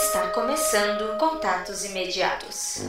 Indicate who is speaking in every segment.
Speaker 1: Está começando Contatos Imediatos.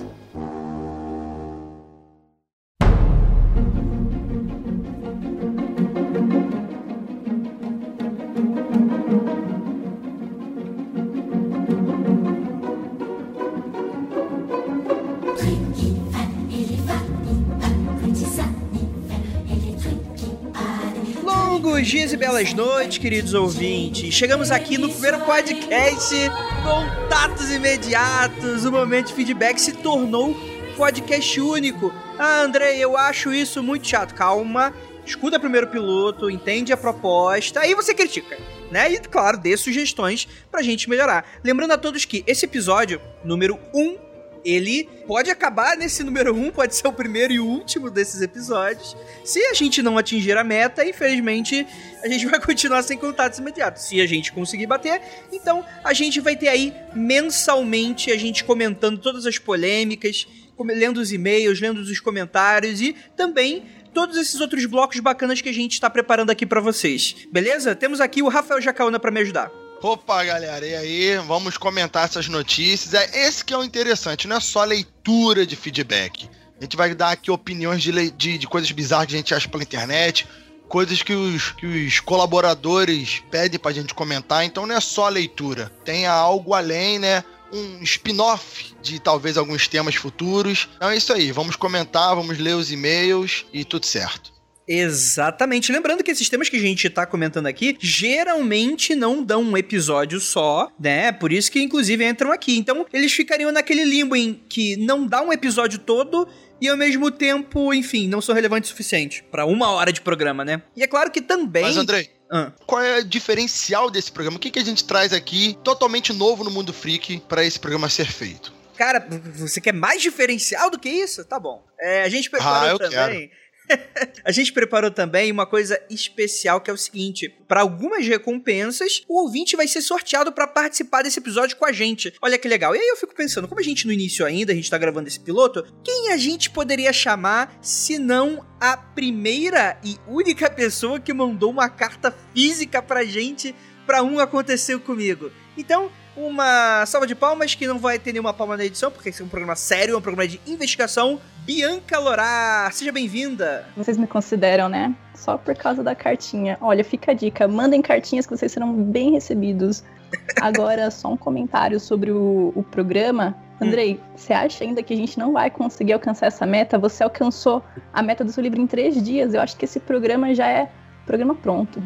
Speaker 2: Belas noites, queridos ouvintes. Chegamos aqui no primeiro podcast Contatos Imediatos. O momento de feedback se tornou podcast único. Ah, André, eu acho isso muito chato. Calma, escuta primeiro o piloto, entende a proposta, aí você critica. Né? E, claro, dê sugestões pra gente melhorar. Lembrando a todos que esse episódio, número 1, ele pode acabar nesse número 1, pode ser o primeiro e último desses episódios. Se a gente não atingir a meta, infelizmente, a gente vai continuar sem contatos imediatos. Se a gente conseguir bater, então a gente vai ter aí mensalmente a gente comentando todas as polêmicas, lendo os e-mails, lendo os comentários e também todos esses outros blocos bacanas que a gente está preparando aqui pra vocês. Beleza? Temos aqui o Rafael Jacaúna pra me ajudar.
Speaker 3: Opa, galera, e aí? Vamos comentar essas notícias. É esse que é o interessante, não é só leitura de feedback. A gente vai dar aqui opiniões de, de, de coisas bizarras que a gente acha pela internet, coisas que os, que os colaboradores pedem pra gente comentar. Então não é só leitura, tem algo além, né? Um spin-off de talvez alguns temas futuros. Então é isso aí, vamos comentar, vamos ler os e-mails e tudo certo.
Speaker 2: Exatamente. Lembrando que esses temas que a gente tá comentando aqui geralmente não dão um episódio só, né? Por isso que inclusive entram aqui. Então, eles ficariam naquele limbo em que não dá um episódio todo e ao mesmo tempo, enfim, não são relevantes o suficiente pra uma hora de programa, né? E é claro que também.
Speaker 3: Mas Andrei,
Speaker 2: Ah,
Speaker 3: qual é o diferencial desse programa? O que, que a gente traz aqui totalmente novo no mundo freak para esse programa ser feito?
Speaker 2: cara, você quer mais diferencial do que isso? Tá bom. É, a gente preparou
Speaker 3: Ah, eu
Speaker 2: também. A gente preparou também uma coisa especial que é o seguinte: para algumas recompensas, o ouvinte vai ser sorteado para participar desse episódio com a gente. Olha que legal. E aí eu fico pensando, como a gente no início ainda, a gente tá gravando esse piloto, quem a gente poderia chamar se não a primeira e única pessoa que mandou uma carta física pra gente pra um aconteceu comigo? Então, uma salva de palmas que não vai ter nenhuma palma na edição, porque esse é um programa sério, é um programa de investigação. Bianca Lorá, seja bem-vinda.
Speaker 4: Vocês me consideram, né? Só por causa da cartinha. Olha, fica a dica: mandem cartinhas que vocês serão bem recebidos. Agora, só um comentário sobre o, o programa. Andrei, você acha ainda que a gente não vai conseguir alcançar essa meta? Você alcançou a meta do seu livro em três dias. Eu acho que esse programa já é programa pronto.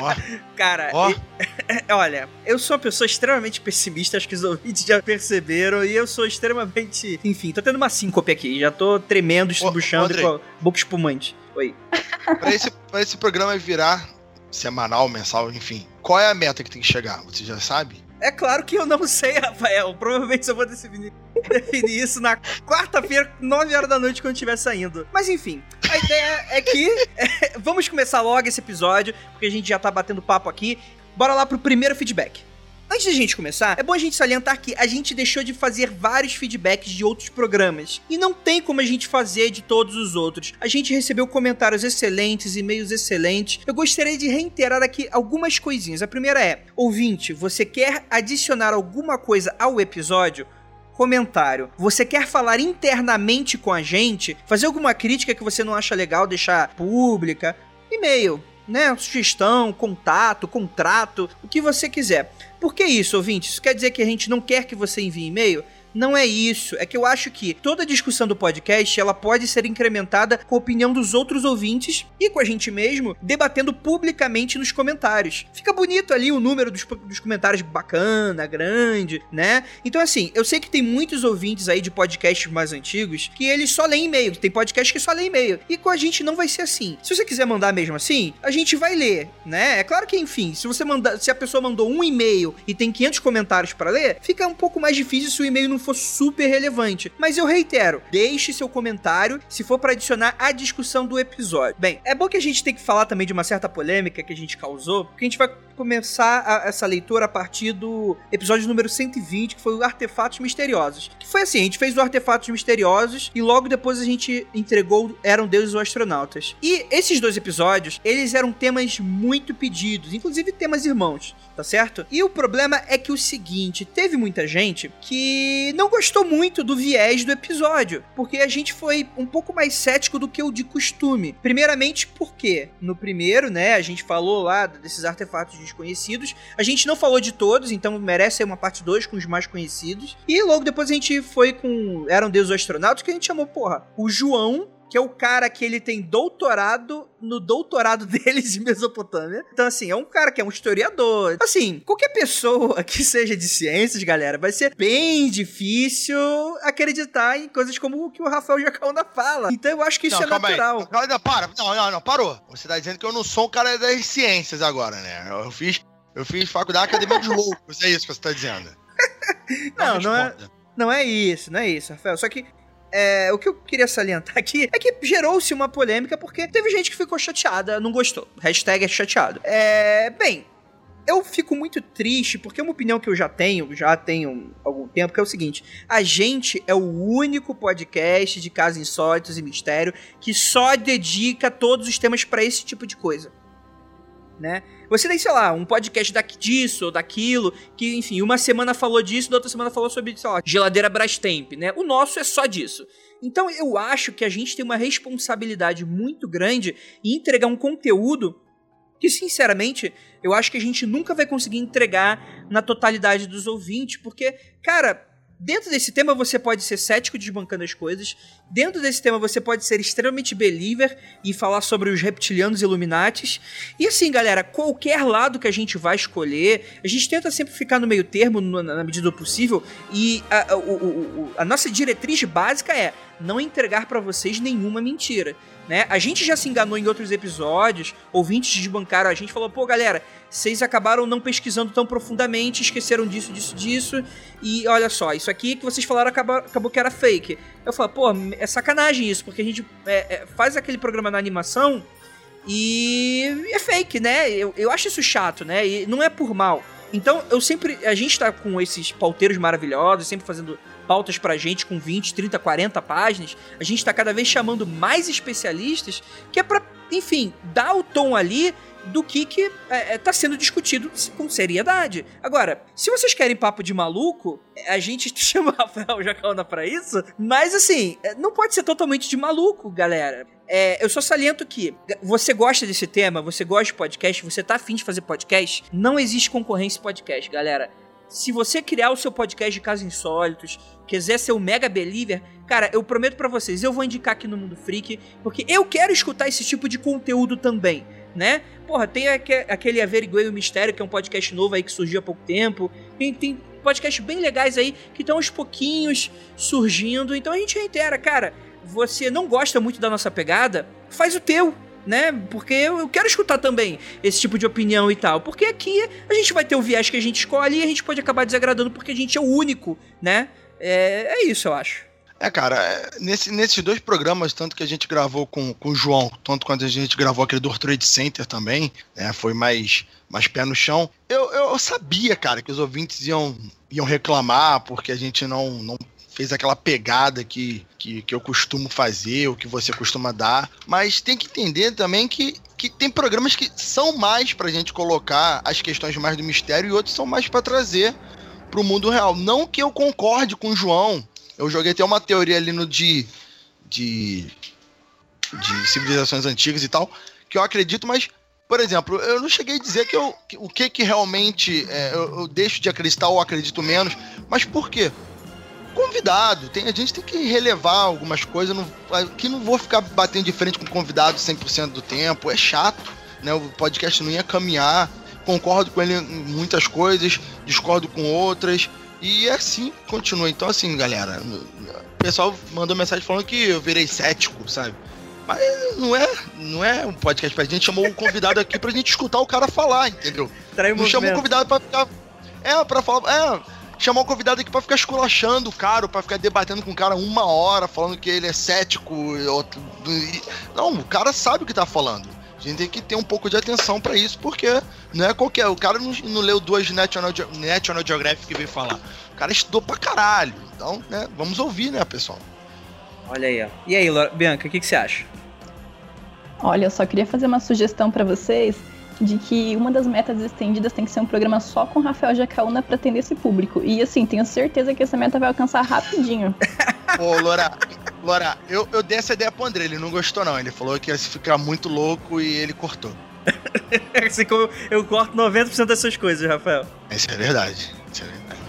Speaker 3: Ó,
Speaker 2: Cara,
Speaker 3: ó,
Speaker 2: e- olha, eu sou uma pessoa extremamente pessimista, acho que os ouvintes já perceberam, e eu sou extremamente. Enfim, tô tendo uma síncope aqui, já tô tremendo,
Speaker 3: Andrei.
Speaker 2: com a boca espumante. Oi.
Speaker 3: pra esse, pra esse programa virar semanal, mensal, enfim, qual é a meta que tem que chegar? Você já sabe?
Speaker 2: É claro que eu não sei, Rafael. Provavelmente eu vou definir, definir isso na quarta-feira, 9 horas da noite, quando estiver saindo. Mas enfim, a ideia é que é, vamos começar logo esse episódio, porque a gente já tá batendo papo aqui. Bora lá pro primeiro feedback. Antes da gente começar, é bom a gente salientar que a gente deixou de fazer vários feedbacks de outros programas. E não tem como a gente fazer de todos os outros. A gente recebeu comentários excelentes, e-mails excelentes. Eu gostaria de reiterar aqui algumas coisinhas. A primeira é: ouvinte, você quer adicionar alguma coisa ao episódio? Comentário. Você quer falar internamente com a gente? Fazer alguma crítica que você não acha legal deixar pública? E-mail, né? Sugestão, contato, contrato, o que você quiser. Por que isso, ouvinte? Isso quer dizer que a gente não quer que você envie e-mail? Não é isso. É que eu acho que toda discussão do podcast ela pode ser incrementada com a opinião dos outros ouvintes e com a gente mesmo, debatendo publicamente nos comentários. Fica bonito ali o número dos, dos comentários bacana, grande, né? Então, assim, eu sei que tem muitos ouvintes aí de podcasts mais antigos que eles só leem e-mail. Tem podcast que só lê e-mail. E com a gente não vai ser assim. Se você quiser mandar mesmo assim, a gente vai ler, né? É claro que, enfim, se você mandar, se a pessoa mandou um e-mail e tem 500 comentários para ler, fica um pouco mais difícil se o e-mail não for super relevante. Mas eu reitero, deixe seu comentário se for para adicionar a discussão do episódio. Bem, é bom que a gente tem que falar também de uma certa polêmica que a gente causou, porque a gente vai começar a, essa leitura a partir do episódio número 120, que foi o Artefatos Misteriosos. Que foi assim, a gente fez o Artefatos Misteriosos e logo depois a gente entregou Eram Deuses ou Astronautas. E esses dois episódios, eles eram temas muito pedidos, inclusive temas irmãos, tá certo? E o problema é que o seguinte, teve muita gente que não gostou muito do viés do episódio, porque a gente foi um pouco mais cético do que o de costume. Primeiramente porque no primeiro, né, a gente falou lá desses artefatos desconhecidos. A gente não falou de todos, então merece uma parte 2 com os mais conhecidos. E logo depois a gente foi com Eram Deus Astronautas, que a gente chamou, porra, o João que é o cara que ele tem doutorado no doutorado deles em Mesopotâmia. Então, assim, é um cara que é um historiador. Assim, qualquer pessoa que seja de ciências, galera, vai ser bem difícil acreditar em coisas como o que o Rafael Jacaúna fala. Então, eu acho que isso
Speaker 3: não,
Speaker 2: é natural.
Speaker 3: Aí. Não, para. Não, não, não, parou. Você tá dizendo que eu não sou um cara das ciências agora, né? Eu fiz, eu fiz faculdade academia de loucos, é isso que você tá dizendo.
Speaker 2: não, não, não é, não é isso, não é isso, Rafael. Só que é, o que eu queria salientar aqui é que gerou-se uma polêmica porque teve gente que ficou chateada, não gostou. Hashtag é chateado. É, bem, eu fico muito triste porque é uma opinião que eu já tenho, já tenho algum tempo, que é o seguinte: a gente é o único podcast de casos insólitos e mistério que só dedica todos os temas para esse tipo de coisa. Né? Você tem, sei lá, um podcast daqui disso ou daquilo, que, enfim, uma semana falou disso, da outra semana falou sobre, sei lá, geladeira Brastemp, né? O nosso é só disso. Então eu acho que a gente tem uma responsabilidade muito grande em entregar um conteúdo que, sinceramente, eu acho que a gente nunca vai conseguir entregar na totalidade dos ouvintes, porque, cara, Dentro desse tema você pode ser cético desbancando as coisas. Dentro desse tema você pode ser extremamente believer e falar sobre os reptilianos Illuminatis. E assim, galera, qualquer lado que a gente vai escolher, a gente tenta sempre ficar no meio termo, na medida do possível. E a, a, a, a nossa diretriz básica é não entregar para vocês nenhuma mentira. Né? A gente já se enganou em outros episódios, ouvintes desbancaram a gente, falou, pô, galera, vocês acabaram não pesquisando tão profundamente, esqueceram disso, disso, disso, e olha só, isso aqui que vocês falaram acabou, acabou que era fake. Eu falo, pô, é sacanagem isso, porque a gente é, é, faz aquele programa na animação e é fake, né? Eu, eu acho isso chato, né? E não é por mal. Então, eu sempre. A gente tá com esses pauteiros maravilhosos, sempre fazendo pautas pra gente com 20, 30, 40 páginas, a gente tá cada vez chamando mais especialistas, que é pra, enfim, dar o tom ali do que que é, é, tá sendo discutido com seriedade. Agora, se vocês querem papo de maluco, a gente chama Rafael Jacauna pra isso, mas assim, é, não pode ser totalmente de maluco, galera. É, eu só saliento que você gosta desse tema, você gosta de podcast, você tá afim de fazer podcast, não existe concorrência em podcast, galera se você criar o seu podcast de casos insólitos, quiser ser um mega believer, cara, eu prometo para vocês, eu vou indicar aqui no Mundo Freak, porque eu quero escutar esse tipo de conteúdo também, né? Porra, tem aquele Averiguei o Mistério, que é um podcast novo aí que surgiu há pouco tempo. Tem, tem podcasts bem legais aí que estão aos pouquinhos surgindo. Então a gente reitera, cara, você não gosta muito da nossa pegada, faz o teu né? Porque eu quero escutar também esse tipo de opinião e tal. Porque aqui a gente vai ter o viés que a gente escolhe e a gente pode acabar desagradando porque a gente é o único, né? É, é isso, eu acho.
Speaker 3: É, cara, é, nesse, nesses dois programas, tanto que a gente gravou com, com o João, tanto quanto a gente gravou aquele do Trade Center também, né? Foi mais, mais pé no chão. Eu, eu sabia, cara, que os ouvintes iam, iam reclamar porque a gente não, não fez aquela pegada que, que, que eu costumo fazer, o que você costuma dar. Mas tem que entender também que, que tem programas que são mais pra gente colocar as questões mais do mistério e outros são mais para trazer pro mundo real. Não que eu concorde com o João. Eu joguei até uma teoria ali no de, de, de civilizações antigas e tal, que eu acredito, mas por exemplo, eu não cheguei a dizer que eu, que, o que que realmente é, eu, eu, deixo de acreditar ou acredito menos, mas por quê? Convidado. Tem, a gente tem que relevar algumas coisas. Não, que não vou ficar batendo de frente com convidado 100% do tempo. É chato, né? O podcast não ia caminhar. Concordo com ele em muitas coisas, discordo com outras. E é assim continua. Então, assim, galera, o pessoal mandou mensagem falando que eu virei cético, sabe? Mas não é, não é um podcast pra gente. Chamou o convidado aqui pra gente escutar o cara falar, entendeu?
Speaker 2: Trai
Speaker 3: não chamou o convidado pra ficar. É, pra falar. É, chamar o convidado aqui pra ficar esculachando o cara, pra ficar debatendo com o cara uma hora, falando que ele é cético. Outro... Não, o cara sabe o que tá falando. A gente tem que ter um pouco de atenção para isso, porque não é qualquer. O cara não, não leu duas National, Ge National Geographic que veio falar. O cara estudou pra caralho. Então, né, vamos ouvir, né, pessoal?
Speaker 2: Olha aí, ó. E aí, Bianca, o que, que você acha?
Speaker 4: Olha, eu só queria fazer uma sugestão para vocês de que uma das metas estendidas tem que ser um programa só com Rafael Jacaúna para atender esse público. E assim, tenho certeza que essa meta vai alcançar rapidinho.
Speaker 3: Ô, Laura, Laura, eu, eu dei essa ideia pro André, ele não gostou não. Ele falou que ia ficar muito louco e ele cortou.
Speaker 2: assim como eu corto 90% dessas coisas, Rafael.
Speaker 3: Isso é verdade. Isso é verdade.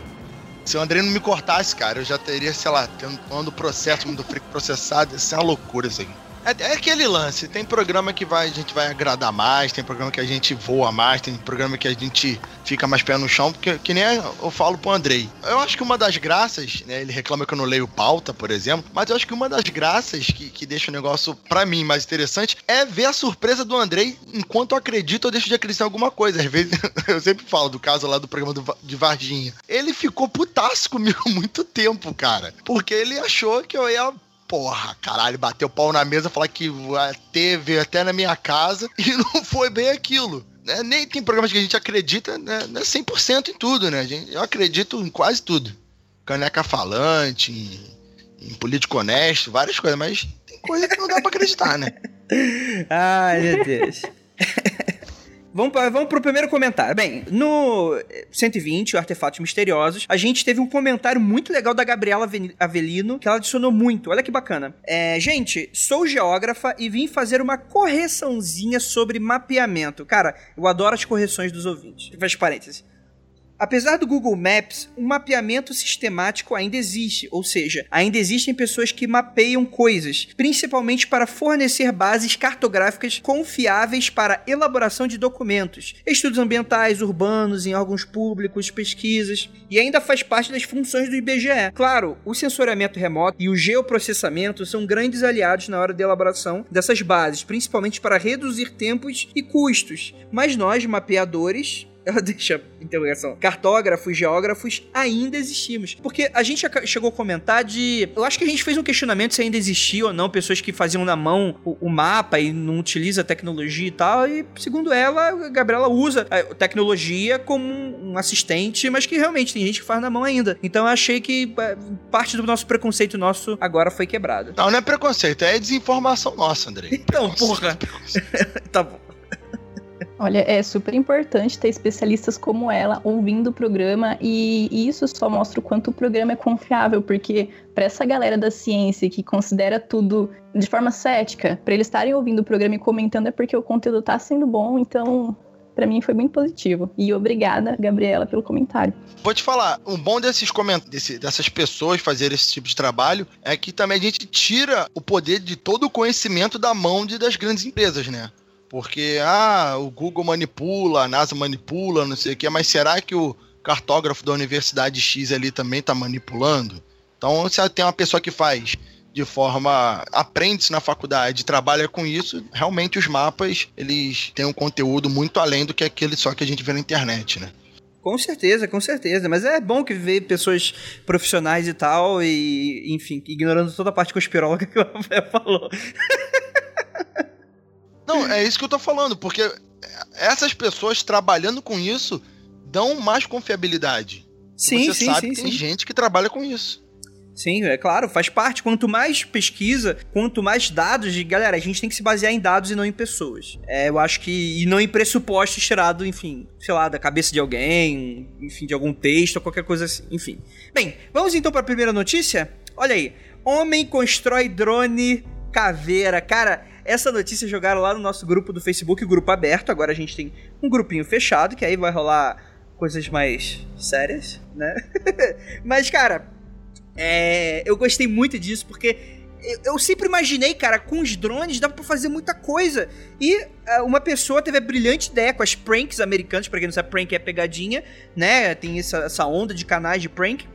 Speaker 3: Se o André não me cortasse, cara, eu já teria, sei lá, tendo processo, mundo freak processado. Isso é uma loucura isso aqui. É, é, aquele lance. Tem programa que vai, a gente vai agradar mais, tem programa que a gente voa mais, tem programa que a gente fica mais pé no chão, porque que nem eu falo pro Andrei. Eu acho que uma das graças, né? Ele reclama que eu não leio pauta, por exemplo, mas eu acho que uma das graças que, que deixa o negócio, para mim, mais interessante é ver a surpresa do Andrei enquanto eu acredito ou deixo de acreditar em alguma coisa. Às vezes, eu sempre falo do caso lá do programa do, de Varginha. Ele ficou putaço comigo muito tempo, cara. Porque ele achou que eu ia porra, caralho, bateu o pau na mesa, falar que teve até na minha casa e não foi bem aquilo. Né? Nem tem programas que a gente acredita né, 100% em tudo, né? Eu acredito em quase tudo. Caneca falante, em, em político honesto, várias coisas, mas tem coisa que não dá pra acreditar, né?
Speaker 2: Ai, meu Deus. Vamos, vamos pro primeiro comentário. Bem, no 120, Artefatos Misteriosos, a gente teve um comentário muito legal da Gabriela Avelino, que ela adicionou muito. Olha que bacana. É, gente, sou geógrafa e vim fazer uma correçãozinha sobre mapeamento. Cara, eu adoro as correções dos ouvintes. Fecha parênteses. Apesar do Google Maps, um mapeamento sistemático ainda existe, ou seja, ainda existem pessoas que mapeiam coisas, principalmente para fornecer bases cartográficas confiáveis para elaboração de documentos, estudos ambientais, urbanos, em órgãos públicos, pesquisas, e ainda faz parte das funções do IBGE. Claro, o sensoriamento remoto e o geoprocessamento são grandes aliados na hora de elaboração dessas bases, principalmente para reduzir tempos e custos, mas nós, mapeadores, ela deixa interrogação. Cartógrafos, geógrafos, ainda existimos. Porque a gente chegou a comentar de. Eu acho que a gente fez um questionamento se ainda existia ou não pessoas que faziam na mão o, o mapa e não utiliza tecnologia e tal. E segundo ela, a Gabriela usa a tecnologia como um assistente, mas que realmente tem gente que faz na mão ainda. Então eu achei que é, parte do nosso preconceito nosso agora foi quebrado.
Speaker 3: Não, não é preconceito, é desinformação nossa, André.
Speaker 2: Então, porra. tá bom.
Speaker 4: Olha, é super importante ter especialistas como ela ouvindo o programa e, isso só mostra o quanto o programa é confiável, porque para essa galera da ciência que considera tudo de forma cética, para eles estarem ouvindo o programa e comentando é porque o conteúdo está sendo bom, então para mim foi muito positivo. E obrigada, Gabriela, pelo comentário.
Speaker 3: Vou te falar, um bom desses comentários, dessas pessoas fazerem esse tipo de trabalho é que também a gente tira o poder de todo o conhecimento da mão de, das grandes empresas, né? Porque, ah, o Google manipula, a NASA manipula, não sei o quê, mas será que o cartógrafo da Universidade X ali também está manipulando? Então, se tem uma pessoa que faz de forma aprende-se na faculdade, trabalha com isso, realmente os mapas, eles têm um conteúdo muito além do que aquele só que a gente vê na internet, né?
Speaker 2: Com certeza, com certeza. Mas é bom que ver pessoas profissionais e tal, e, enfim, ignorando toda a parte conspiróloga que o Rafael falou.
Speaker 3: Não, é isso que eu tô falando, porque essas pessoas trabalhando com isso dão mais confiabilidade.
Speaker 2: Sim, Você sim, sabe
Speaker 3: sim,
Speaker 2: que
Speaker 3: sim. tem gente que trabalha com isso.
Speaker 2: Sim, é claro, faz parte. Quanto mais pesquisa, quanto mais dados, de galera, a gente tem que se basear em dados e não em pessoas. É, eu acho que. E não em pressupostos tirado, enfim, sei lá, da cabeça de alguém, enfim, de algum texto ou qualquer coisa assim. Enfim. Bem, vamos então para a primeira notícia? Olha aí. Homem constrói drone caveira. Cara, essa notícia jogaram lá no nosso grupo do Facebook, grupo aberto. Agora a gente tem um grupinho fechado, que aí vai rolar coisas mais sérias, né? Mas, cara, é... eu gostei muito disso porque eu sempre imaginei, cara, com os drones dava pra fazer muita coisa. E uh, uma pessoa teve a brilhante ideia com as pranks americanas, pra quem não sabe, prank é pegadinha, né? Tem essa, essa onda de canais de prank.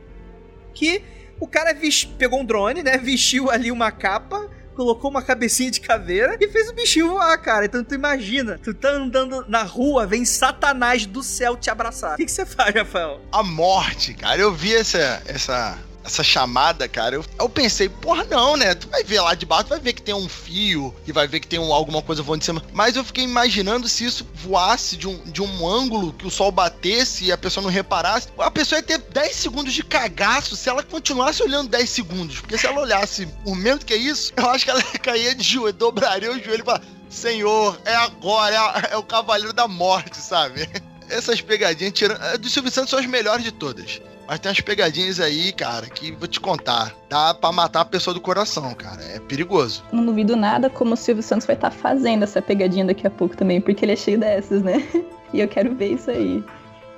Speaker 2: Que o cara pegou um drone, né? Vestiu ali uma capa, colocou uma cabecinha de caveira e fez o bichinho voar, cara. Então tu imagina, tu tá andando na rua, vem Satanás do céu te abraçar. O que, que você faz, Rafael?
Speaker 3: A morte, cara. Eu vi essa, essa essa chamada, cara, eu, eu pensei, porra, não, né? Tu vai ver lá de baixo, vai ver que tem um fio e vai ver que tem um, alguma coisa voando de cima. Mas eu fiquei imaginando se isso voasse de um, de um ângulo que o sol batesse e a pessoa não reparasse. A pessoa ia ter 10 segundos de cagaço se ela continuasse olhando 10 segundos. Porque se ela olhasse por menos que isso, eu acho que ela caía de joelho, dobraria o joelho e falaria, Senhor, é agora, é, é o cavaleiro da morte, sabe? Essas pegadinhas tirando. Do Silvio Santos são as melhores de todas. Mas tem umas pegadinhas aí, cara, que vou te contar. Dá pra matar a pessoa do coração, cara. É perigoso.
Speaker 4: Não duvido nada como o Silvio Santos vai estar tá fazendo essa pegadinha daqui a pouco também, porque ele é cheio dessas, né? E eu quero ver isso aí.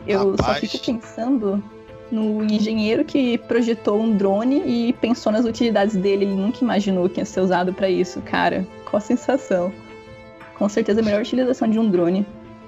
Speaker 4: Eu Rapaz. só fico pensando no engenheiro que projetou um drone e pensou nas utilidades dele. Ele nunca imaginou que ia ser usado para isso, cara. Qual a sensação? Com certeza a melhor utilização de um drone.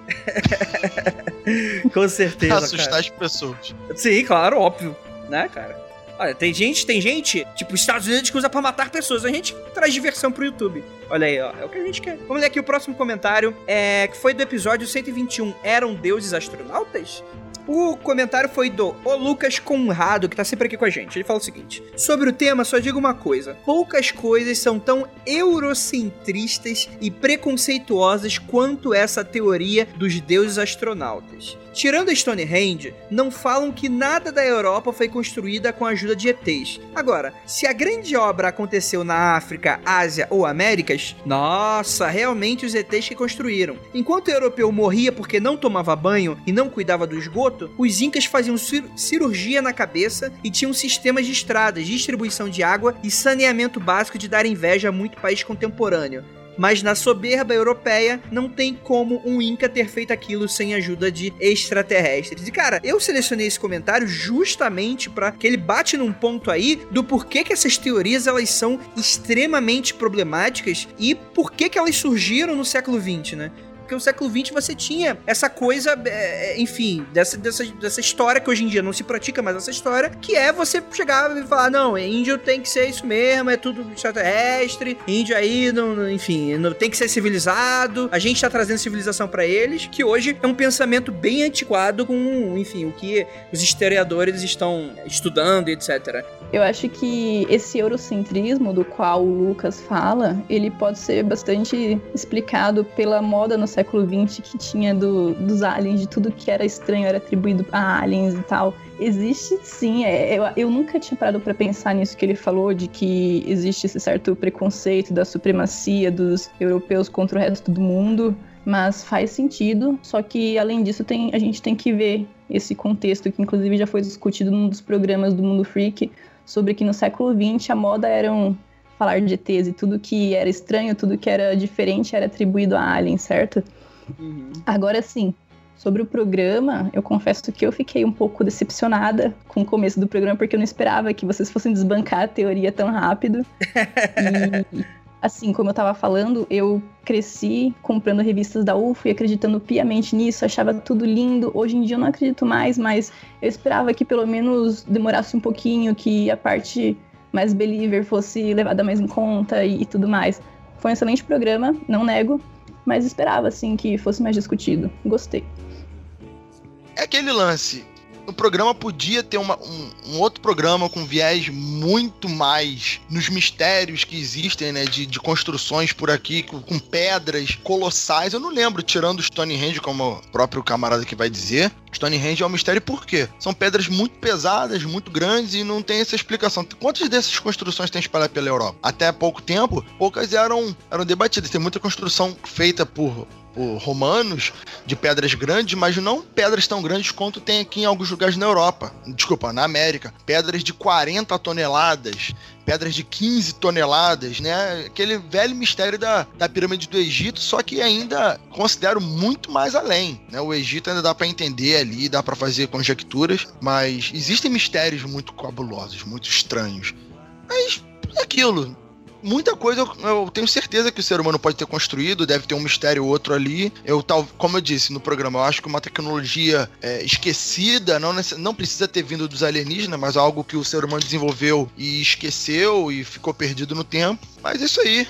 Speaker 2: Com certeza.
Speaker 3: Assustar
Speaker 2: cara.
Speaker 3: as pessoas.
Speaker 2: Sim, claro, óbvio. Né, cara? Olha, tem gente, tem gente, tipo, Estados Unidos que usa pra matar pessoas. A gente traz diversão pro YouTube. Olha aí, ó. É o que a gente quer. Vamos ler aqui o próximo comentário. É, que foi do episódio 121. Eram deuses astronautas? O comentário foi do O Lucas Conrado, que tá sempre aqui com a gente. Ele fala o seguinte: Sobre o tema, só digo uma coisa: poucas coisas são tão eurocentristas e preconceituosas quanto essa teoria dos deuses astronautas. Tirando Stonehenge, não falam que nada da Europa foi construída com a ajuda de ETs. Agora, se a grande obra aconteceu na África, Ásia ou Américas, nossa, realmente os ETs que construíram. Enquanto o europeu morria porque não tomava banho e não cuidava do esgoto, os incas faziam cir cirurgia na cabeça e tinham sistemas de estradas, distribuição de água e saneamento básico de dar inveja a muito país contemporâneo mas na soberba europeia não tem como um Inca ter feito aquilo sem ajuda de extraterrestres. E cara, eu selecionei esse comentário justamente para que ele bate num ponto aí do porquê que essas teorias elas são extremamente problemáticas e por que que elas surgiram no século 20, né? Porque no século XX você tinha essa coisa, é, é, enfim, dessa, dessa, dessa história que hoje em dia não se pratica mais essa história, que é você chegar e falar, não, índio tem que ser isso mesmo, é tudo extraterrestre, índio aí, não, enfim, não, tem que ser civilizado, a gente tá trazendo civilização para eles, que hoje é um pensamento bem antiquado com, enfim, o que os historiadores estão estudando, etc.
Speaker 4: Eu acho que esse eurocentrismo do qual o Lucas fala, ele pode ser bastante explicado pela moda no século XX que tinha do, dos aliens, de tudo que era estranho era atribuído a aliens e tal. Existe sim, é, eu, eu nunca tinha parado para pensar nisso que ele falou, de que existe esse certo preconceito da supremacia dos europeus contra o resto do mundo, mas faz sentido, só que além disso tem, a gente tem que ver esse contexto que inclusive já foi discutido num dos programas do Mundo Freak, sobre que no século XX a moda era um falar de ETs e tudo que era estranho, tudo que era diferente era atribuído a Alien, certo? Uhum. Agora sim, sobre o programa, eu confesso que eu fiquei um pouco decepcionada com o começo do programa, porque eu não esperava que vocês fossem desbancar a teoria tão rápido. e, assim, como eu tava falando, eu cresci comprando revistas da UFO e acreditando piamente nisso, achava tudo lindo. Hoje em dia eu não acredito mais, mas eu esperava que pelo menos demorasse um pouquinho, que a parte mais believer fosse levada mais em conta e, e tudo mais. Foi um excelente programa, não nego, mas esperava assim que fosse mais discutido. Gostei.
Speaker 3: É aquele lance o programa podia ter uma, um, um, outro programa com viés muito mais nos mistérios que existem, né? De, de construções por aqui, com, com, pedras colossais. Eu não lembro, tirando o Stonehenge, como o próprio camarada que vai dizer. Stonehenge é um mistério por quê? São pedras muito pesadas, muito grandes e não tem essa explicação. Quantas dessas construções tem espalhadas pela Europa? Até pouco tempo, poucas eram, eram debatidas. Tem muita construção feita por por romanos de pedras grandes, mas não pedras tão grandes quanto tem aqui em alguns lugares na Europa. Desculpa, na América. Pedras de 40 toneladas, pedras de 15 toneladas, né? Aquele velho mistério da, da pirâmide do Egito, só que ainda considero muito mais além, né? O Egito ainda dá para entender ali, dá para fazer conjecturas, mas existem mistérios muito cabulosos, muito estranhos. Mas é aquilo muita coisa eu, eu, tenho certeza que o ser humano pode ter construído, deve ter um mistério ou outro ali. Eu, tal, como eu disse no programa, eu acho que uma tecnologia é, esquecida, não, não precisa ter vindo dos alienígenas, mas algo que o ser humano desenvolveu e esqueceu e ficou perdido no tempo. Mas é isso aí.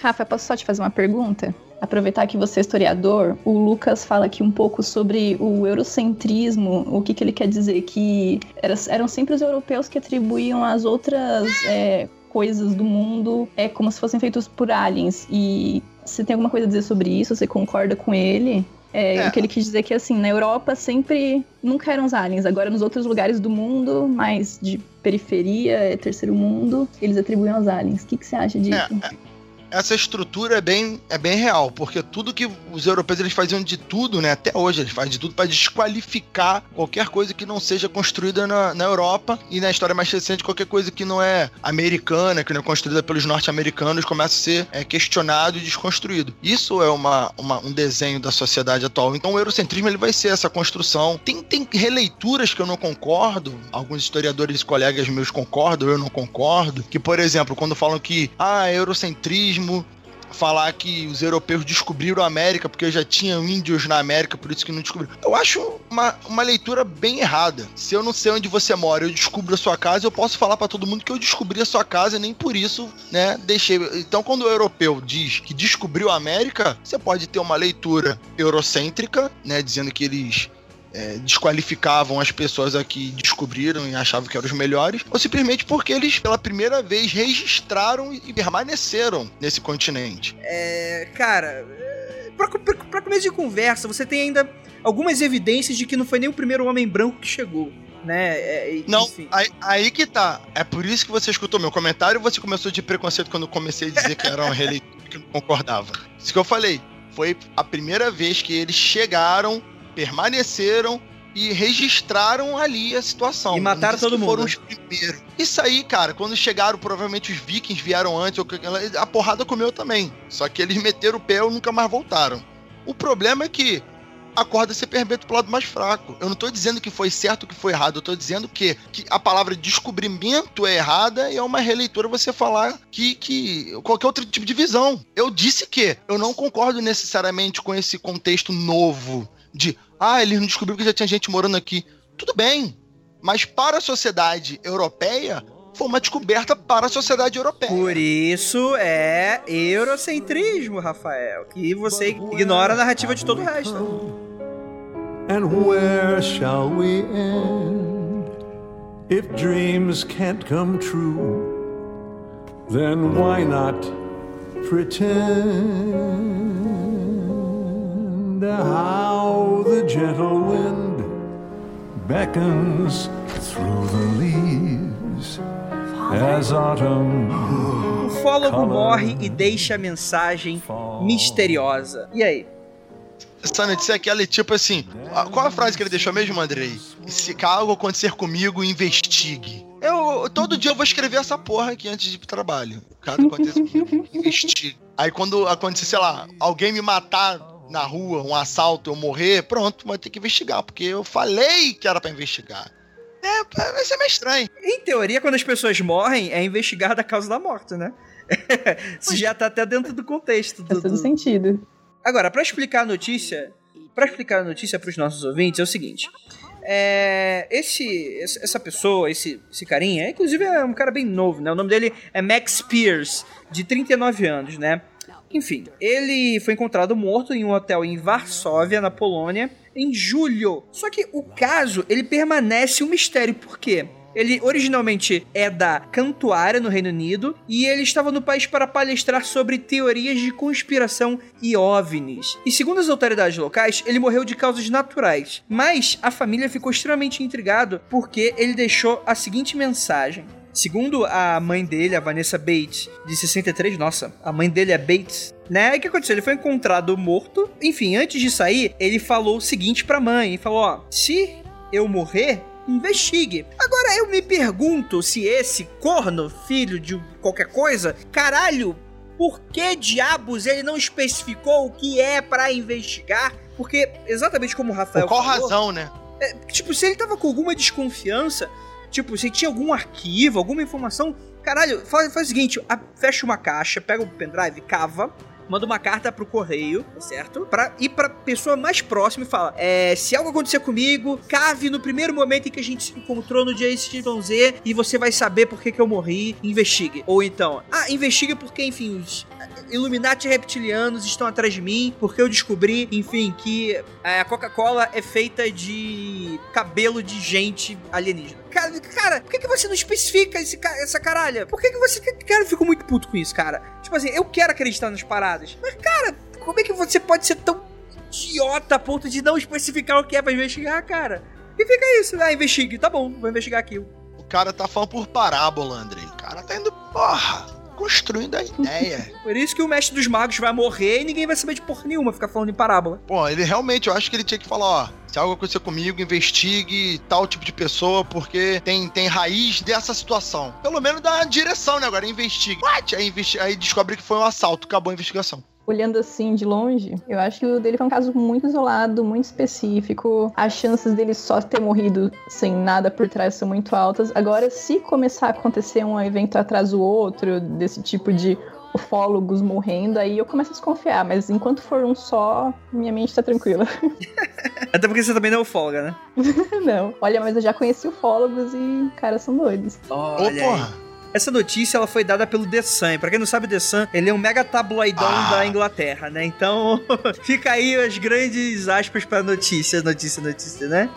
Speaker 4: Rafa, posso só te fazer uma pergunta? aproveitar que você é historiador, o Lucas fala aqui um pouco sobre o eurocentrismo, o que, que ele quer dizer, que era, eram sempre os europeus que atribuíam as outras é, coisas do mundo é como se fossem feitos por aliens. E você tem alguma coisa a dizer sobre isso? Você concorda com ele? É, é. O que ele quis dizer é que, assim, na Europa sempre nunca eram os aliens. Agora, nos outros lugares do mundo, mais de periferia, é terceiro mundo, eles atribuem aos aliens. O que, que você acha disso?
Speaker 3: É, é essa estrutura é bem, é bem real, porque tudo que os europeus eles faziam de tudo, né? Até hoje eles fazem de tudo para desqualificar qualquer coisa que não seja construída na, na Europa e na história mais recente qualquer coisa que não é americana, que não é construída pelos norte-americanos começa a ser é, questionado e desconstruído. Isso é uma, uma, um desenho da sociedade atual. Então o eurocentrismo ele vai ser essa construção. Tem, tem releituras que eu não concordo, alguns historiadores e colegas meus concordam, eu não concordo, que por exemplo quando falam que ah eurocentrismo mesmo falar que os europeus descobriram a América porque já tinham índios na América, por isso que não descobriram. Eu acho uma, uma leitura bem errada. Se eu não sei onde você mora, eu descubro a sua casa, eu posso falar para todo mundo que eu descobri a sua casa e nem por isso, né, deixei. Então, quando o europeu diz que descobriu a América, você pode ter uma leitura eurocêntrica, né, dizendo que eles é, desqualificavam as pessoas aqui descobriram e achavam que eram os melhores, ou simplesmente porque eles, pela primeira vez, registraram e permaneceram nesse continente.
Speaker 2: É, cara, é, pra começo de conversa, você tem ainda algumas evidências de que não foi nem o primeiro homem branco que chegou. Né? É,
Speaker 3: não, aí, aí, que tá. É por isso que você escutou meu comentário e você começou de preconceito quando eu comecei a dizer que era uma releitura que não concordava. Isso que eu falei. Foi a primeira vez que eles chegaram permaneceram e registraram ali a situação.
Speaker 2: E mataram todo mundo.
Speaker 3: Foram os primeiros. Isso aí, cara, quando chegaram, provavelmente os vikings vieram antes, a porrada comeu também. Só que eles meteram o pé e nunca mais voltaram. O problema é que a corda se permite pro lado mais fraco. Eu não tô dizendo que foi certo ou que foi errado, eu tô dizendo que, que a palavra descobrimento é errada e é uma releitura você falar que, que qualquer outro tipo de visão. Eu disse que eu não concordo necessariamente com esse contexto novo de ah, eles não descobriram que já tinha gente morando aqui. Tudo bem, mas para a sociedade europeia foi uma descoberta para a sociedade europeia.
Speaker 2: Por isso é eurocentrismo, Rafael, que você ignora a narrativa de todo o resto. And where shall we end? If dreams can't come true, then why not pretend? How the gentle wind beckons through the leaves as autumn. O fólogo morre e deixa a mensagem misteriosa. E aí?
Speaker 3: Essa notícia aqui, ela é tipo assim. Qual a frase que ele deixou mesmo, Andrei? Se algo acontecer comigo, investigue. Eu, todo dia eu vou escrever essa porra aqui antes de ir pro trabalho. Caso aconteça comigo, investigue. Aí quando acontecer, sei lá, alguém me matar na rua, um assalto, eu morrer, pronto, vai ter que investigar, porque eu falei que era para investigar. É, vai ser meio estranho.
Speaker 2: Em teoria, quando as pessoas morrem, é investigar da causa da morte, né? Isso já tá até dentro do contexto. Do,
Speaker 4: Faz todo sentido.
Speaker 2: Agora, para explicar a notícia, para explicar a notícia para os nossos ouvintes, é o seguinte. É, esse, essa pessoa, esse, esse carinha, inclusive é um cara bem novo, né? O nome dele é Max Pierce, de 39 anos, né? Enfim, ele foi encontrado morto em um hotel em Varsóvia, na Polônia, em julho. Só que o caso, ele permanece um mistério. Por quê? Ele originalmente é da Cantuária, no Reino Unido, e ele estava no país para palestrar sobre teorias de conspiração e OVNIs. E segundo as autoridades locais, ele morreu de causas naturais. Mas a família ficou extremamente intrigado porque ele deixou a seguinte mensagem: Segundo a mãe dele, a Vanessa Bates, de 63, nossa, a mãe dele é Bates, né? O que aconteceu? Ele foi encontrado morto. Enfim, antes de sair, ele falou o seguinte pra mãe: falou, ó, se eu morrer, investigue. Agora eu me pergunto se esse corno, filho de qualquer coisa, caralho, por que diabos ele não especificou o que é para investigar? Porque, exatamente como o Rafael.
Speaker 3: Por qual falou, razão, né?
Speaker 2: É, tipo, se ele tava com alguma desconfiança, Tipo, se tinha algum arquivo, alguma informação Caralho, faz, faz o seguinte: a, fecha uma caixa, pega o pendrive, cava, manda uma carta pro correio, certo? Pra ir pra pessoa mais próxima e fala: é, se algo acontecer comigo, cave no primeiro momento em que a gente se encontrou no dia Z e você vai saber por que, que eu morri, investigue. Ou então, ah, investigue porque, enfim, os Illuminati reptilianos estão atrás de mim, porque eu descobri, enfim, que a Coca-Cola é feita de cabelo de gente alienígena. Cara, cara, por que, que você não especifica esse, essa caralha? Por que, que você. Cara, eu fico muito puto com isso, cara. Tipo assim, eu quero acreditar nas paradas. Mas, cara, como é que você pode ser tão idiota a ponto de não especificar o que é pra investigar, cara? E fica isso, ah, investigue, tá bom, vou investigar aquilo.
Speaker 3: O cara tá falando por parábola, André. O cara tá indo, porra construindo a ideia.
Speaker 2: Por isso que o mestre dos magos vai morrer e ninguém vai saber de porra nenhuma ficar falando em parábola.
Speaker 3: Pô, ele realmente, eu acho que ele tinha que falar, ó, se algo acontecer comigo, investigue tal tipo de pessoa, porque tem, tem raiz dessa situação. Pelo menos uma direção, né? Agora investigue. What? Aí, investi aí descobre que foi um assalto, acabou a investigação
Speaker 4: olhando assim de longe, eu acho que o dele foi um caso muito isolado, muito específico. As chances dele só ter morrido sem nada por trás são muito altas. Agora, se começar a acontecer um evento atrás do outro, desse tipo de ufólogos morrendo, aí eu começo a desconfiar, mas enquanto for um só, minha mente tá tranquila.
Speaker 2: Até porque você também não é ufóloga, né?
Speaker 4: não. Olha, mas eu já conheci ufólogos e caras são doidos.
Speaker 2: Olha Opa! Essa notícia ela foi dada pelo The Sun. Pra quem não sabe, The Sun, ele é um mega tabloidão ah. da Inglaterra, né? Então, fica aí as grandes aspas pra notícia, notícia, notícia, né?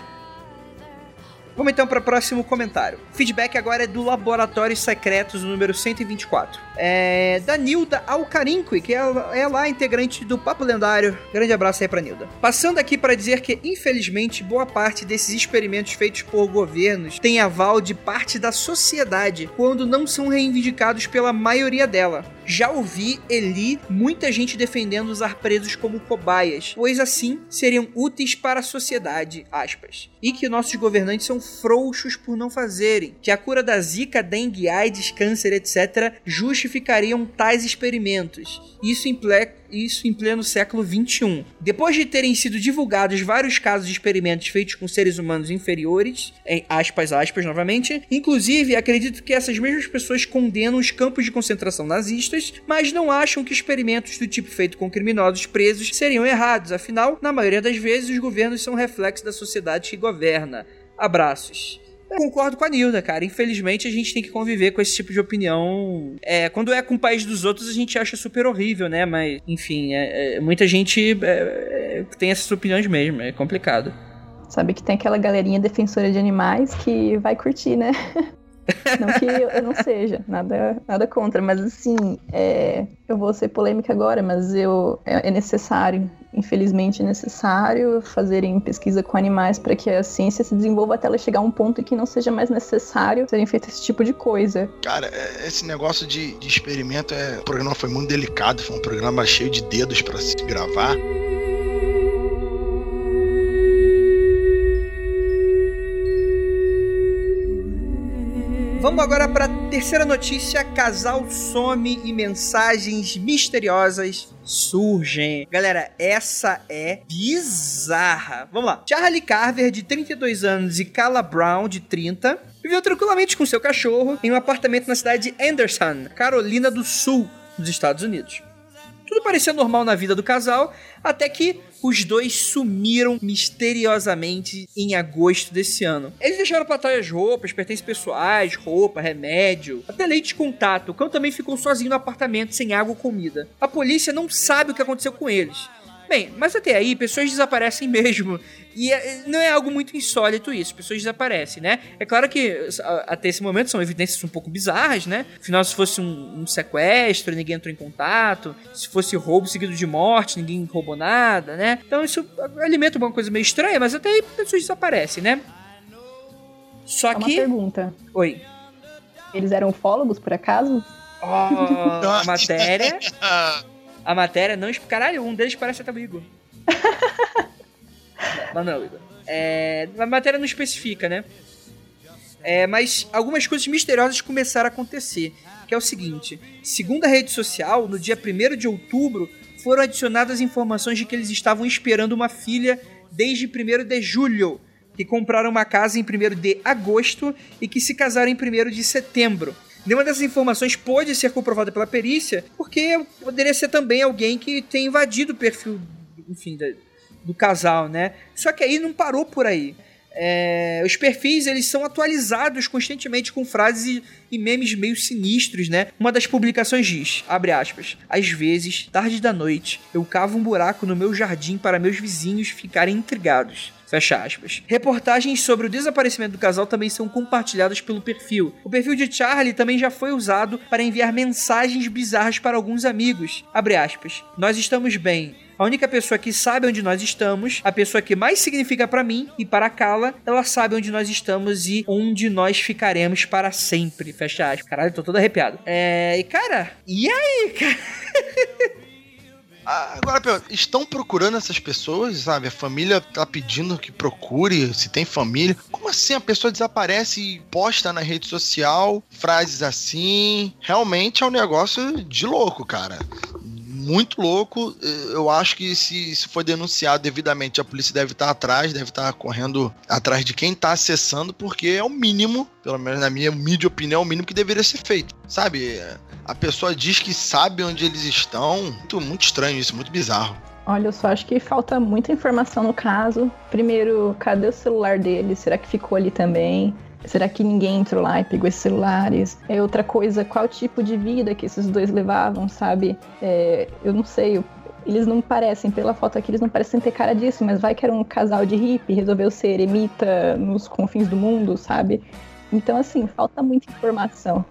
Speaker 2: Vamos então para o próximo comentário. feedback agora é do Laboratórios Secretos, número 124. É da Nilda Alcarinque, que é, é lá integrante do Papo Lendário. Grande abraço aí pra Nilda. Passando aqui para dizer que, infelizmente, boa parte desses experimentos feitos por governos tem aval de parte da sociedade, quando não são reivindicados pela maioria dela. Já ouvi e li muita gente defendendo usar presos como cobaias, pois assim seriam úteis para a sociedade, aspas. E que nossos governantes são frouxos por não fazerem, que a cura da zika, dengue, AIDS, câncer, etc. justificariam tais experimentos. Isso implica isso em pleno século XXI. Depois de terem sido divulgados vários casos de experimentos feitos com seres humanos inferiores, em aspas, aspas, novamente, inclusive acredito que essas mesmas pessoas condenam os campos de concentração nazistas, mas não acham que experimentos do tipo feito com criminosos presos seriam errados, afinal, na maioria das vezes, os governos são reflexo da sociedade que governa. Abraços. Eu concordo com a Nilda, cara. Infelizmente, a gente tem que conviver com esse tipo de opinião. É, quando é com o país dos outros, a gente acha super horrível, né? Mas, enfim, é, é, muita gente é, é, tem essas opiniões mesmo. É complicado.
Speaker 4: Sabe que tem aquela galerinha defensora de animais que vai curtir, né? Não que eu não seja, nada, nada contra, mas assim, é, eu vou ser polêmica agora, mas eu, é, é necessário infelizmente, necessário fazerem pesquisa com animais para que a ciência se desenvolva até ela chegar a um ponto em que não seja mais necessário serem feitos esse tipo de coisa.
Speaker 3: Cara, é, esse negócio de, de experimento, é, o programa foi muito delicado, foi um programa cheio de dedos para se gravar.
Speaker 2: Vamos agora para a terceira notícia: casal some e mensagens misteriosas surgem. Galera, essa é bizarra. Vamos lá. Charlie Carver, de 32 anos, e Kala Brown, de 30, viveu tranquilamente com seu cachorro em um apartamento na cidade de Anderson, Carolina do Sul, nos Estados Unidos. Tudo parecia normal na vida do casal, até que os dois sumiram misteriosamente em agosto desse ano. Eles deixaram pra trás as roupas, pertences pessoais, roupa, remédio, até leite de contato. O cão também ficou sozinho no apartamento, sem água ou comida. A polícia não sabe o que aconteceu com eles. Bem, mas até aí, pessoas desaparecem mesmo. E é, não é algo muito insólito isso, pessoas desaparecem, né? É claro que até esse momento são evidências um pouco bizarras, né? Afinal, se fosse um, um sequestro, ninguém entrou em contato. Se fosse roubo seguido de morte, ninguém roubou nada, né? Então isso alimenta uma coisa meio estranha, mas até aí pessoas desaparecem, né? Só que.
Speaker 4: Uma pergunta.
Speaker 2: Oi.
Speaker 4: Eles eram ufólogos, por acaso?
Speaker 2: Oh, a matéria. a matéria não. Caralho, um deles parece até o Igor. mas não, Igor. É, a matéria não especifica, né? É, mas algumas coisas misteriosas começaram a acontecer. Que é o seguinte: segundo a rede social, no dia 1 de outubro, foram adicionadas informações de que eles estavam esperando uma filha desde 1 de julho, que compraram uma casa em 1 de agosto e que se casaram em 1 de setembro. Nenhuma dessas informações pôde ser comprovada pela perícia, porque poderia ser também alguém que tem invadido o perfil, enfim, do casal, né? Só que aí não parou por aí. É, os perfis eles são atualizados constantemente com frases e, memes meio sinistros, né? Uma das publicações diz, abre aspas, às vezes, tarde da noite, eu cavo um buraco no meu jardim para meus vizinhos ficarem intrigados. Fecha aspas. Reportagens sobre o desaparecimento do casal também são compartilhadas pelo perfil. O perfil de Charlie também já foi usado para enviar mensagens bizarras para alguns amigos. Abre aspas. Nós estamos bem. A única pessoa que sabe onde nós estamos, a pessoa que mais significa para mim e para Kala, ela sabe onde nós estamos e onde nós ficaremos para sempre. Fecha aspas. Caralho, tô todo arrepiado. É. E cara, e aí, cara?
Speaker 3: Ah, agora, estão procurando essas pessoas, sabe? A família tá pedindo que procure, se tem família. Como assim a pessoa desaparece e posta na rede social frases assim? Realmente é um negócio de louco, cara muito louco. Eu acho que se, se for denunciado devidamente, a polícia deve estar atrás, deve estar correndo atrás de quem está acessando, porque é o mínimo, pelo menos na minha mídia opinião, é o mínimo que deveria ser feito. Sabe? A pessoa diz que sabe onde eles estão. Muito, muito estranho isso, muito bizarro.
Speaker 4: Olha, eu só acho que falta muita informação no caso. Primeiro, cadê o celular dele? Será que ficou ali também? Será que ninguém entrou lá e pegou esses celulares? É outra coisa, qual tipo de vida que esses dois levavam, sabe? É, eu não sei, eles não parecem, pela foto aqui, eles não parecem ter cara disso, mas vai que era um casal de hippie, resolveu ser eremita nos confins do mundo, sabe? Então, assim, falta muita informação.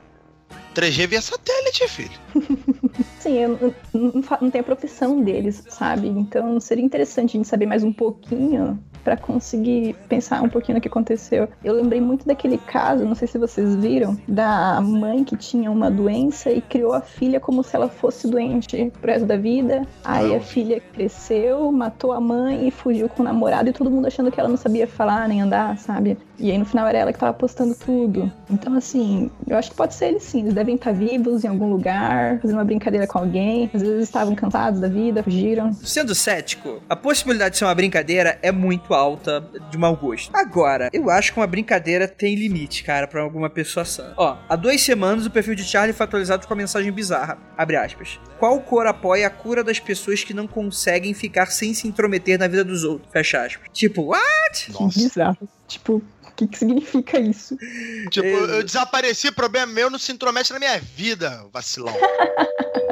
Speaker 3: 3G via satélite, filho.
Speaker 4: Sim, eu não, não, não tenho a profissão deles, sabe? Então seria interessante a gente saber mais um pouquinho para conseguir pensar um pouquinho no que aconteceu. Eu lembrei muito daquele caso, não sei se vocês viram, da mãe que tinha uma doença e criou a filha como se ela fosse doente pro resto da vida. Aí a filha cresceu, matou a mãe e fugiu com o namorado e todo mundo achando que ela não sabia falar nem andar, sabe? E aí no final era ela que tava postando tudo. Então, assim, eu acho que pode ser eles sim. Eles devem estar vivos em algum lugar, fazendo uma brincadeira com alguém. Às vezes estavam cansados da vida, fugiram.
Speaker 2: Sendo cético, a possibilidade de ser uma brincadeira é muito alta de mau gosto. Agora, eu acho que uma brincadeira tem limite, cara, para alguma pessoa sã. Ó, há duas semanas o perfil de Charlie foi atualizado com a mensagem bizarra. Abre aspas. Qual cor apoia a cura das pessoas que não conseguem ficar sem se intrometer na vida dos outros? Fecha aspas. Tipo, what?
Speaker 4: Nossa. Bizarro. Tipo, o que, que significa isso?
Speaker 3: Tipo, eu desapareci, problema meu, não se intromete na minha vida, vacilão.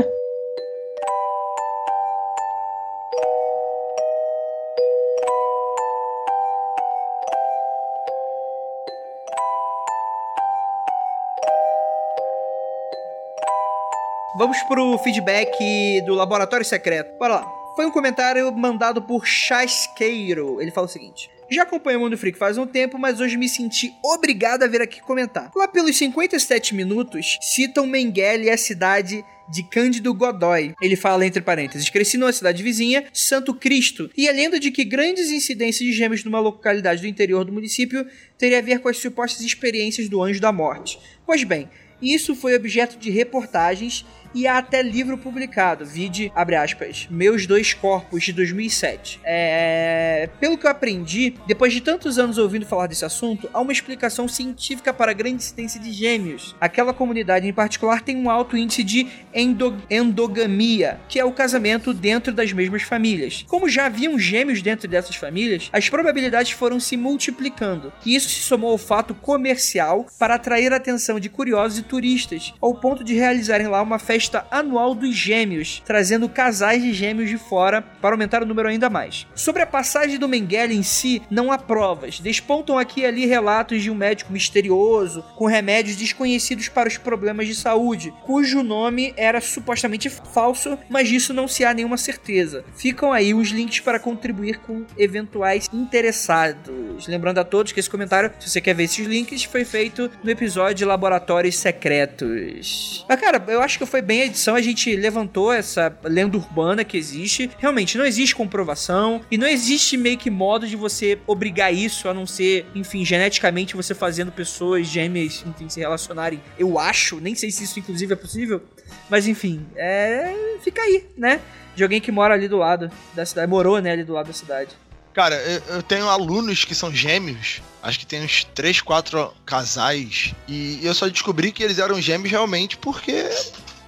Speaker 2: Vamos pro feedback do Laboratório Secreto. Bora lá. Foi um comentário mandado por Chasqueiro. Ele fala o seguinte: já acompanho o Mundo Freak faz um tempo, mas hoje me senti obrigado a vir aqui comentar. Lá pelos 57 minutos, citam Mengele e a cidade de Cândido Godoy. Ele fala entre parênteses: cresci numa cidade vizinha, Santo Cristo, e a lenda de que grandes incidências de gêmeos numa localidade do interior do município teria a ver com as supostas experiências do anjo da morte. Pois bem, isso foi objeto de reportagens e há até livro publicado, vide, abre aspas, Meus Dois Corpos, de 2007. É... Pelo que eu aprendi, depois de tantos anos ouvindo falar desse assunto, há uma explicação científica para a grande incidência de gêmeos. Aquela comunidade em particular tem um alto índice de endo... endogamia, que é o casamento dentro das mesmas famílias. Como já haviam gêmeos dentro dessas famílias, as probabilidades foram se multiplicando, e isso se somou ao fato comercial para atrair a atenção de curiosos e turistas, ao ponto de realizarem lá uma festa anual dos gêmeos, trazendo casais de gêmeos de fora para aumentar o número ainda mais. Sobre a passagem do Mengele em si, não há provas. Despontam aqui e ali relatos de um médico misterioso com remédios desconhecidos para os problemas de saúde, cujo nome era supostamente falso, mas disso não se há nenhuma certeza. Ficam aí os links para contribuir com eventuais interessados. Lembrando a todos que esse comentário, se você quer ver esses links, foi feito no episódio Laboratórios Secretos. Mas cara, eu acho que foi bem bem a edição, a gente levantou essa lenda urbana que existe. Realmente, não existe comprovação e não existe meio que modo de você obrigar isso, a não ser, enfim, geneticamente você fazendo pessoas gêmeas, enfim, se relacionarem. Eu acho, nem sei se isso inclusive é possível, mas enfim, é. fica aí, né? De alguém que mora ali do lado da cidade, morou, né, ali do lado da cidade.
Speaker 3: Cara, eu, eu tenho alunos que são gêmeos. Acho que tem uns três, quatro casais. E eu só descobri que eles eram gêmeos realmente porque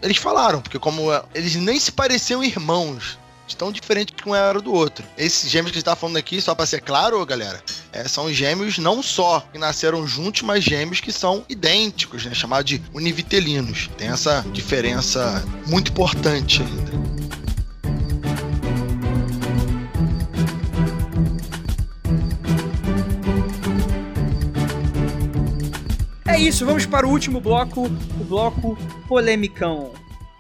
Speaker 3: eles falaram. Porque como é, eles nem se pareciam irmãos. Tão diferente que um era do outro. Esses gêmeos que a gente tá falando aqui, só pra ser claro, galera, é, são gêmeos não só que nasceram juntos, mas gêmeos que são idênticos, né? Chamado de univitelinos. Tem essa diferença muito importante ainda.
Speaker 2: É isso, vamos para o último bloco, o bloco polemicão.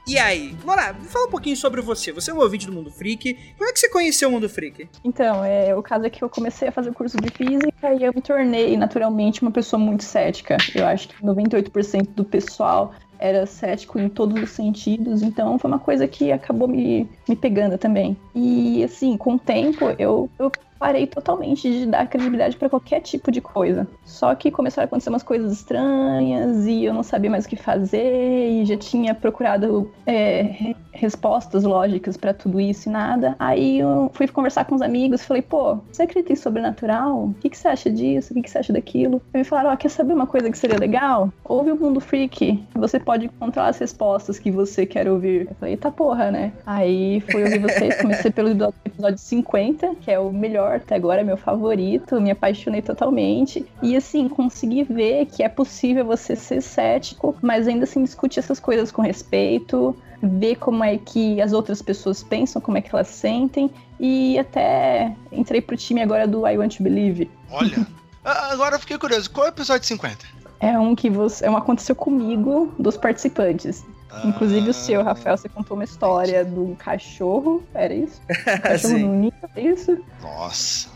Speaker 2: E aí, Laura, fala um pouquinho sobre você. Você é um ouvinte do Mundo Freak. Como é que você conheceu o Mundo Freak?
Speaker 4: Então, é, o caso é que eu comecei a fazer o curso de física e eu me tornei naturalmente uma pessoa muito cética. Eu acho que 98% do pessoal era cético em todos os sentidos, então foi uma coisa que acabou me, me pegando também. E assim, com o tempo, eu, eu parei totalmente de dar credibilidade para qualquer tipo de coisa. Só que começaram a acontecer umas coisas estranhas e eu não sabia mais o que fazer e já tinha procurado é, respostas lógicas para tudo isso e nada. Aí eu fui conversar com os amigos, falei, pô, você acredita em sobrenatural? O que, que você acha disso? O que, que você acha daquilo? Aí me falaram, ó, oh, quer saber uma coisa que seria legal? Ouve o Mundo Freak. Você pode encontrar as respostas que você quer ouvir. Eu falei, eita porra, né? Aí fui ouvir vocês, comecei pelo episódio 50, que é o melhor até agora, é meu favorito, me apaixonei totalmente. E assim, consegui ver que é possível você ser cético, mas ainda assim discutir essas coisas com respeito, ver como é que as outras pessoas pensam, como é que elas sentem. E até entrei pro time agora do I Want to Believe.
Speaker 3: Olha, agora eu fiquei curioso, qual é o episódio 50?
Speaker 4: É um que você. É um aconteceu comigo dos participantes. Inclusive o seu, Rafael, você contou uma história do cachorro, era isso? Um cachorro no ninho, é isso?
Speaker 3: Nossa.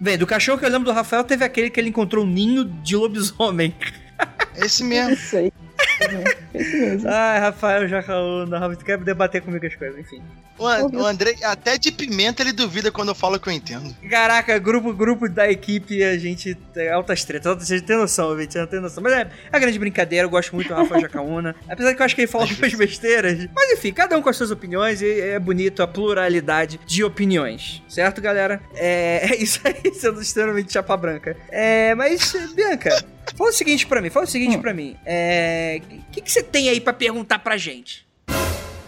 Speaker 2: Bem, do cachorro que eu lembro do Rafael, teve aquele que ele encontrou um ninho de lobisomem.
Speaker 3: Esse mesmo.
Speaker 4: Isso aí.
Speaker 2: Ai, Rafael Jacaúna, tu quer debater comigo as coisas, enfim.
Speaker 3: O, o André, até de pimenta ele duvida quando eu falo que eu entendo.
Speaker 2: Caraca, grupo, grupo da equipe, a gente tem altas tretas. Você tem noção, ouvinte, não tem noção. Mas é, é grande brincadeira, eu gosto muito do Rafael Jacaúna. Apesar que eu acho que ele fala algumas besteiras. Mas enfim, cada um com as suas opiniões e é bonito a pluralidade de opiniões. Certo, galera? É, é isso aí, sendo extremamente chapa branca. É, mas, Bianca, fala o seguinte pra mim, fala o seguinte hum. pra mim. É, o que, que você tem aí pra perguntar pra gente?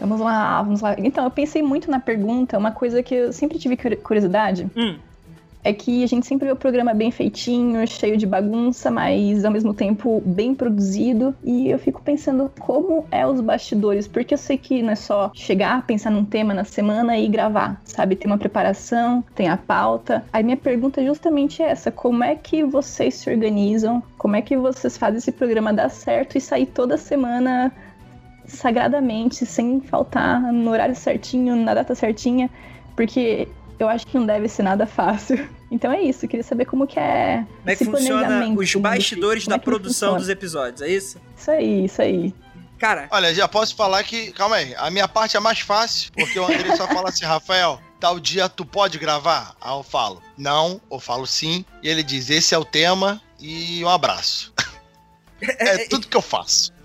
Speaker 4: Vamos lá, vamos lá. Então, eu pensei muito na pergunta, uma coisa que eu sempre tive curiosidade.
Speaker 2: Hum.
Speaker 4: É que a gente sempre vê o programa bem feitinho, cheio de bagunça, mas ao mesmo tempo bem produzido. E eu fico pensando como é os bastidores, porque eu sei que não é só chegar, pensar num tema na semana e gravar, sabe? Tem uma preparação, tem a pauta. Aí minha pergunta é justamente essa: como é que vocês se organizam? Como é que vocês fazem esse programa dar certo e sair toda semana sagradamente, sem faltar no horário certinho, na data certinha, porque eu acho que não deve ser nada fácil. Então é isso, queria saber como que é
Speaker 2: Como é que funciona os bastidores da é produção funciona? dos episódios, é isso?
Speaker 4: Isso aí, isso aí.
Speaker 2: Cara.
Speaker 3: Olha, já posso falar que. Calma aí, a minha parte é mais fácil, porque o André só fala assim, Rafael, tal dia tu pode gravar? Aí eu falo, não, ou falo sim, e ele diz, esse é o tema e um abraço. é tudo que eu faço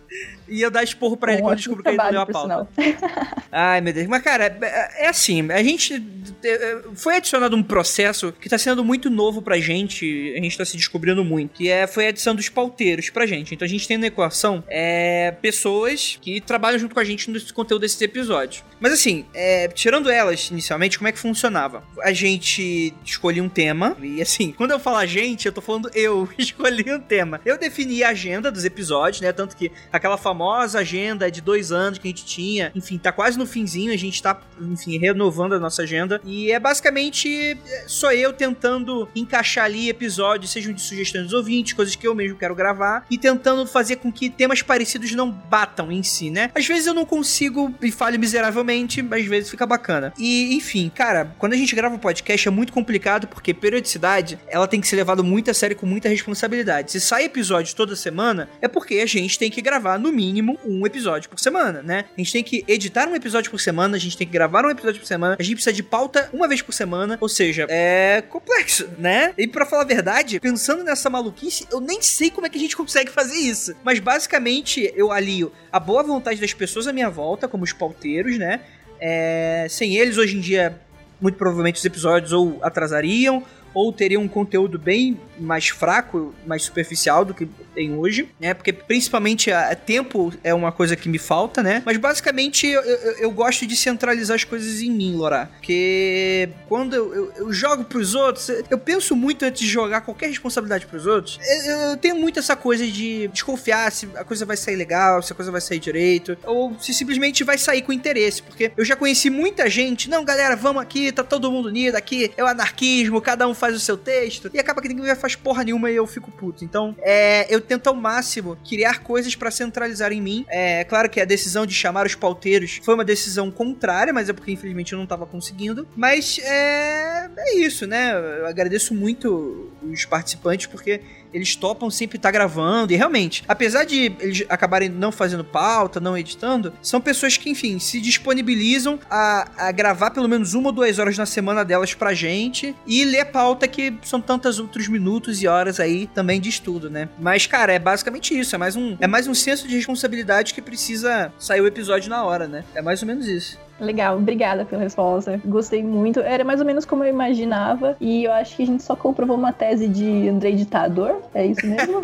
Speaker 2: ia dar esporro pra ele quando descobriu que ele não deu a pauta. Ai, meu Deus. Mas, cara, é, é assim, a gente. É, foi adicionado um processo que tá sendo muito novo pra gente, a gente tá se descobrindo muito, que é, foi a adição dos pauteiros pra gente. Então a gente tem na equação é, pessoas que trabalham junto com a gente no conteúdo desses episódios. Mas assim, é, tirando elas inicialmente, como é que funcionava? A gente escolhia um tema, e assim, quando eu falo a gente, eu tô falando eu escolhi um tema. Eu defini a agenda dos episódios, né? Tanto que aquela famosa famosa agenda de dois anos que a gente tinha. Enfim, tá quase no finzinho, a gente tá, enfim, renovando a nossa agenda. E é basicamente só eu tentando encaixar ali episódios, sejam de sugestões dos ouvintes, coisas que eu mesmo quero gravar, e tentando fazer com que temas parecidos não batam em si, né? Às vezes eu não consigo e falho miseravelmente, às vezes fica bacana. E, enfim, cara, quando a gente grava um podcast é muito complicado porque periodicidade ela tem que ser levada muito a sério com muita responsabilidade. Se sai episódio toda semana, é porque a gente tem que gravar no mínimo mínimo um episódio por semana, né? A gente tem que editar um episódio por semana, a gente tem que gravar um episódio por semana, a gente precisa de pauta uma vez por semana, ou seja, é complexo, né? E para falar a verdade, pensando nessa maluquice, eu nem sei como é que a gente consegue fazer isso. Mas basicamente eu alio a boa vontade das pessoas à minha volta, como os pauteiros, né? É... sem eles, hoje em dia, muito provavelmente os episódios ou atrasariam ou teria um conteúdo bem mais fraco, mais superficial do que tem hoje, né? Porque principalmente a, a tempo é uma coisa que me falta, né? Mas basicamente eu, eu, eu gosto de centralizar as coisas em mim, Laura. Porque quando eu, eu, eu, jogo pros outros, eu penso muito antes de jogar qualquer responsabilidade pros outros. Eu, eu tenho muito essa coisa de desconfiar se a coisa vai sair legal, se a coisa vai sair direito, ou se simplesmente vai sair com interesse. Porque eu já conheci muita gente, não, galera, vamos aqui, tá todo mundo unido aqui, é o anarquismo, cada um faz o seu texto, e acaba que ninguém faz porra nenhuma e eu fico puto. Então, é, eu tento ao máximo criar coisas para centralizar em mim. É claro que a decisão de chamar os pauteiros foi uma decisão contrária, mas é porque infelizmente eu não tava conseguindo. Mas é, é isso, né? Eu agradeço muito os participantes porque eles topam sempre estar tá gravando. E realmente, apesar de eles acabarem não fazendo pauta, não editando, são pessoas que, enfim, se disponibilizam a, a gravar pelo menos uma ou duas horas na semana delas pra gente e ler pauta que são tantos outros minutos e horas aí também de estudo, né? Mas, cara, é basicamente isso. É mais um, é mais um senso de responsabilidade que precisa sair o episódio na hora, né? É mais ou menos isso.
Speaker 4: Legal, obrigada pela resposta. Gostei muito. Era mais ou menos como eu imaginava. E eu acho que a gente só comprovou uma tese de Andrei Ditador. É isso mesmo?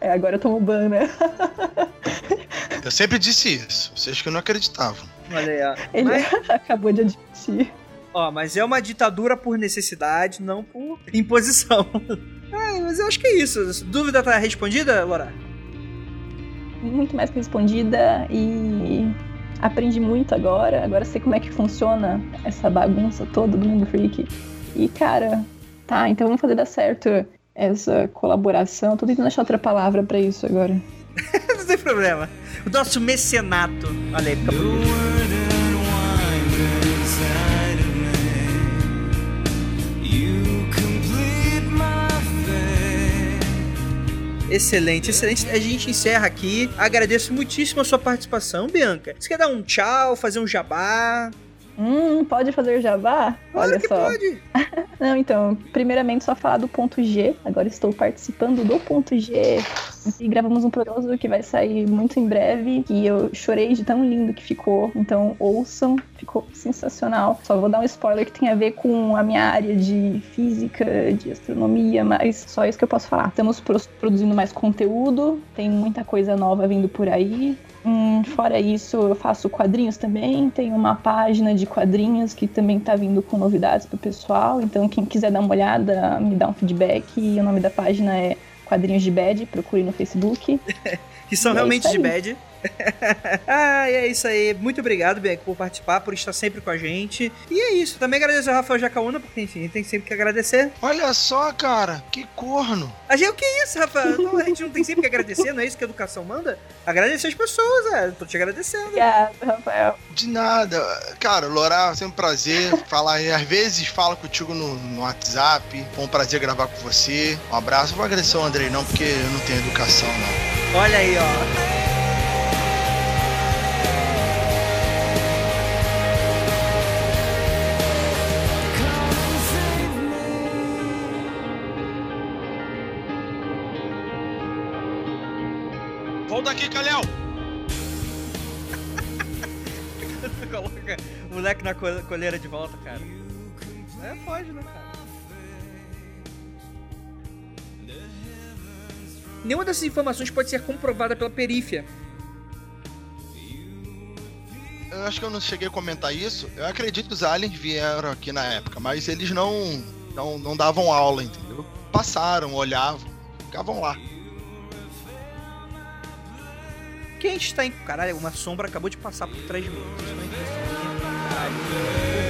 Speaker 4: é, agora eu tomo ban, né?
Speaker 3: eu sempre disse isso. Vocês que não acreditavam.
Speaker 2: Olha aí, ó.
Speaker 4: Ele Mas... acabou de admitir.
Speaker 2: Ó, mas é uma ditadura por necessidade, não por imposição. é, mas eu acho que é isso. Dúvida tá respondida, Laura?
Speaker 4: Muito mais que respondida e aprendi muito agora. Agora sei como é que funciona essa bagunça toda do mundo freak. E, cara, tá, então vamos fazer dar certo essa colaboração. Tô tentando achar outra palavra para isso agora.
Speaker 2: Não tem problema. O nosso mecenato. Olha aí, fica. Excelente, excelente. A gente encerra aqui. Agradeço muitíssimo a sua participação, Bianca. Você quer dar um tchau, fazer um jabá?
Speaker 4: Hum, pode fazer jabá?
Speaker 2: Claro Olha só. Pode.
Speaker 4: Não, então, primeiramente só falar do ponto G. Agora estou participando do ponto G. E gravamos um projeto que vai sair muito em breve. E eu chorei de tão lindo que ficou. Então ouçam, ficou sensacional. Só vou dar um spoiler que tem a ver com a minha área de física, de astronomia, mas só isso que eu posso falar. Estamos produzindo mais conteúdo, tem muita coisa nova vindo por aí. Hum, fora isso, eu faço quadrinhos também. Tem uma página de quadrinhos que também tá vindo com novidades pro pessoal. Então, quem quiser dar uma olhada, me dá um feedback. E o nome da página é Quadrinhos de Bad. Procure no Facebook.
Speaker 2: que são e é realmente é de bad. ah, e é isso aí. Muito obrigado, Beck, por participar, por estar sempre com a gente. E é isso. Também agradecer ao Rafael Jacaúna, porque enfim, a gente tem sempre que agradecer.
Speaker 3: Olha só, cara, que corno.
Speaker 2: A gente, o que é isso, Rafael? Não, a gente não tem sempre que agradecer, não é isso que a educação manda? Agradecer as pessoas, é. Tô te agradecendo.
Speaker 4: Obrigada, Rafael.
Speaker 3: De nada. Cara, Laura, sempre um prazer falar. Às vezes falo contigo no, no WhatsApp. Foi um prazer gravar com você. Um abraço. Não vou agradecer ao Andrei, não, porque eu não tenho educação, não.
Speaker 2: Olha aí, ó. Na colheira de volta, cara. É, pode, né, cara? Nenhuma dessas informações pode ser comprovada pela perícia.
Speaker 3: Eu acho que eu não cheguei a comentar isso. Eu acredito que os aliens vieram aqui na época, mas eles não, não, não davam aula, entendeu? Passaram, olhavam, ficavam lá.
Speaker 2: Quem está em. Caralho, uma sombra acabou de passar por trás de mim. Caralho.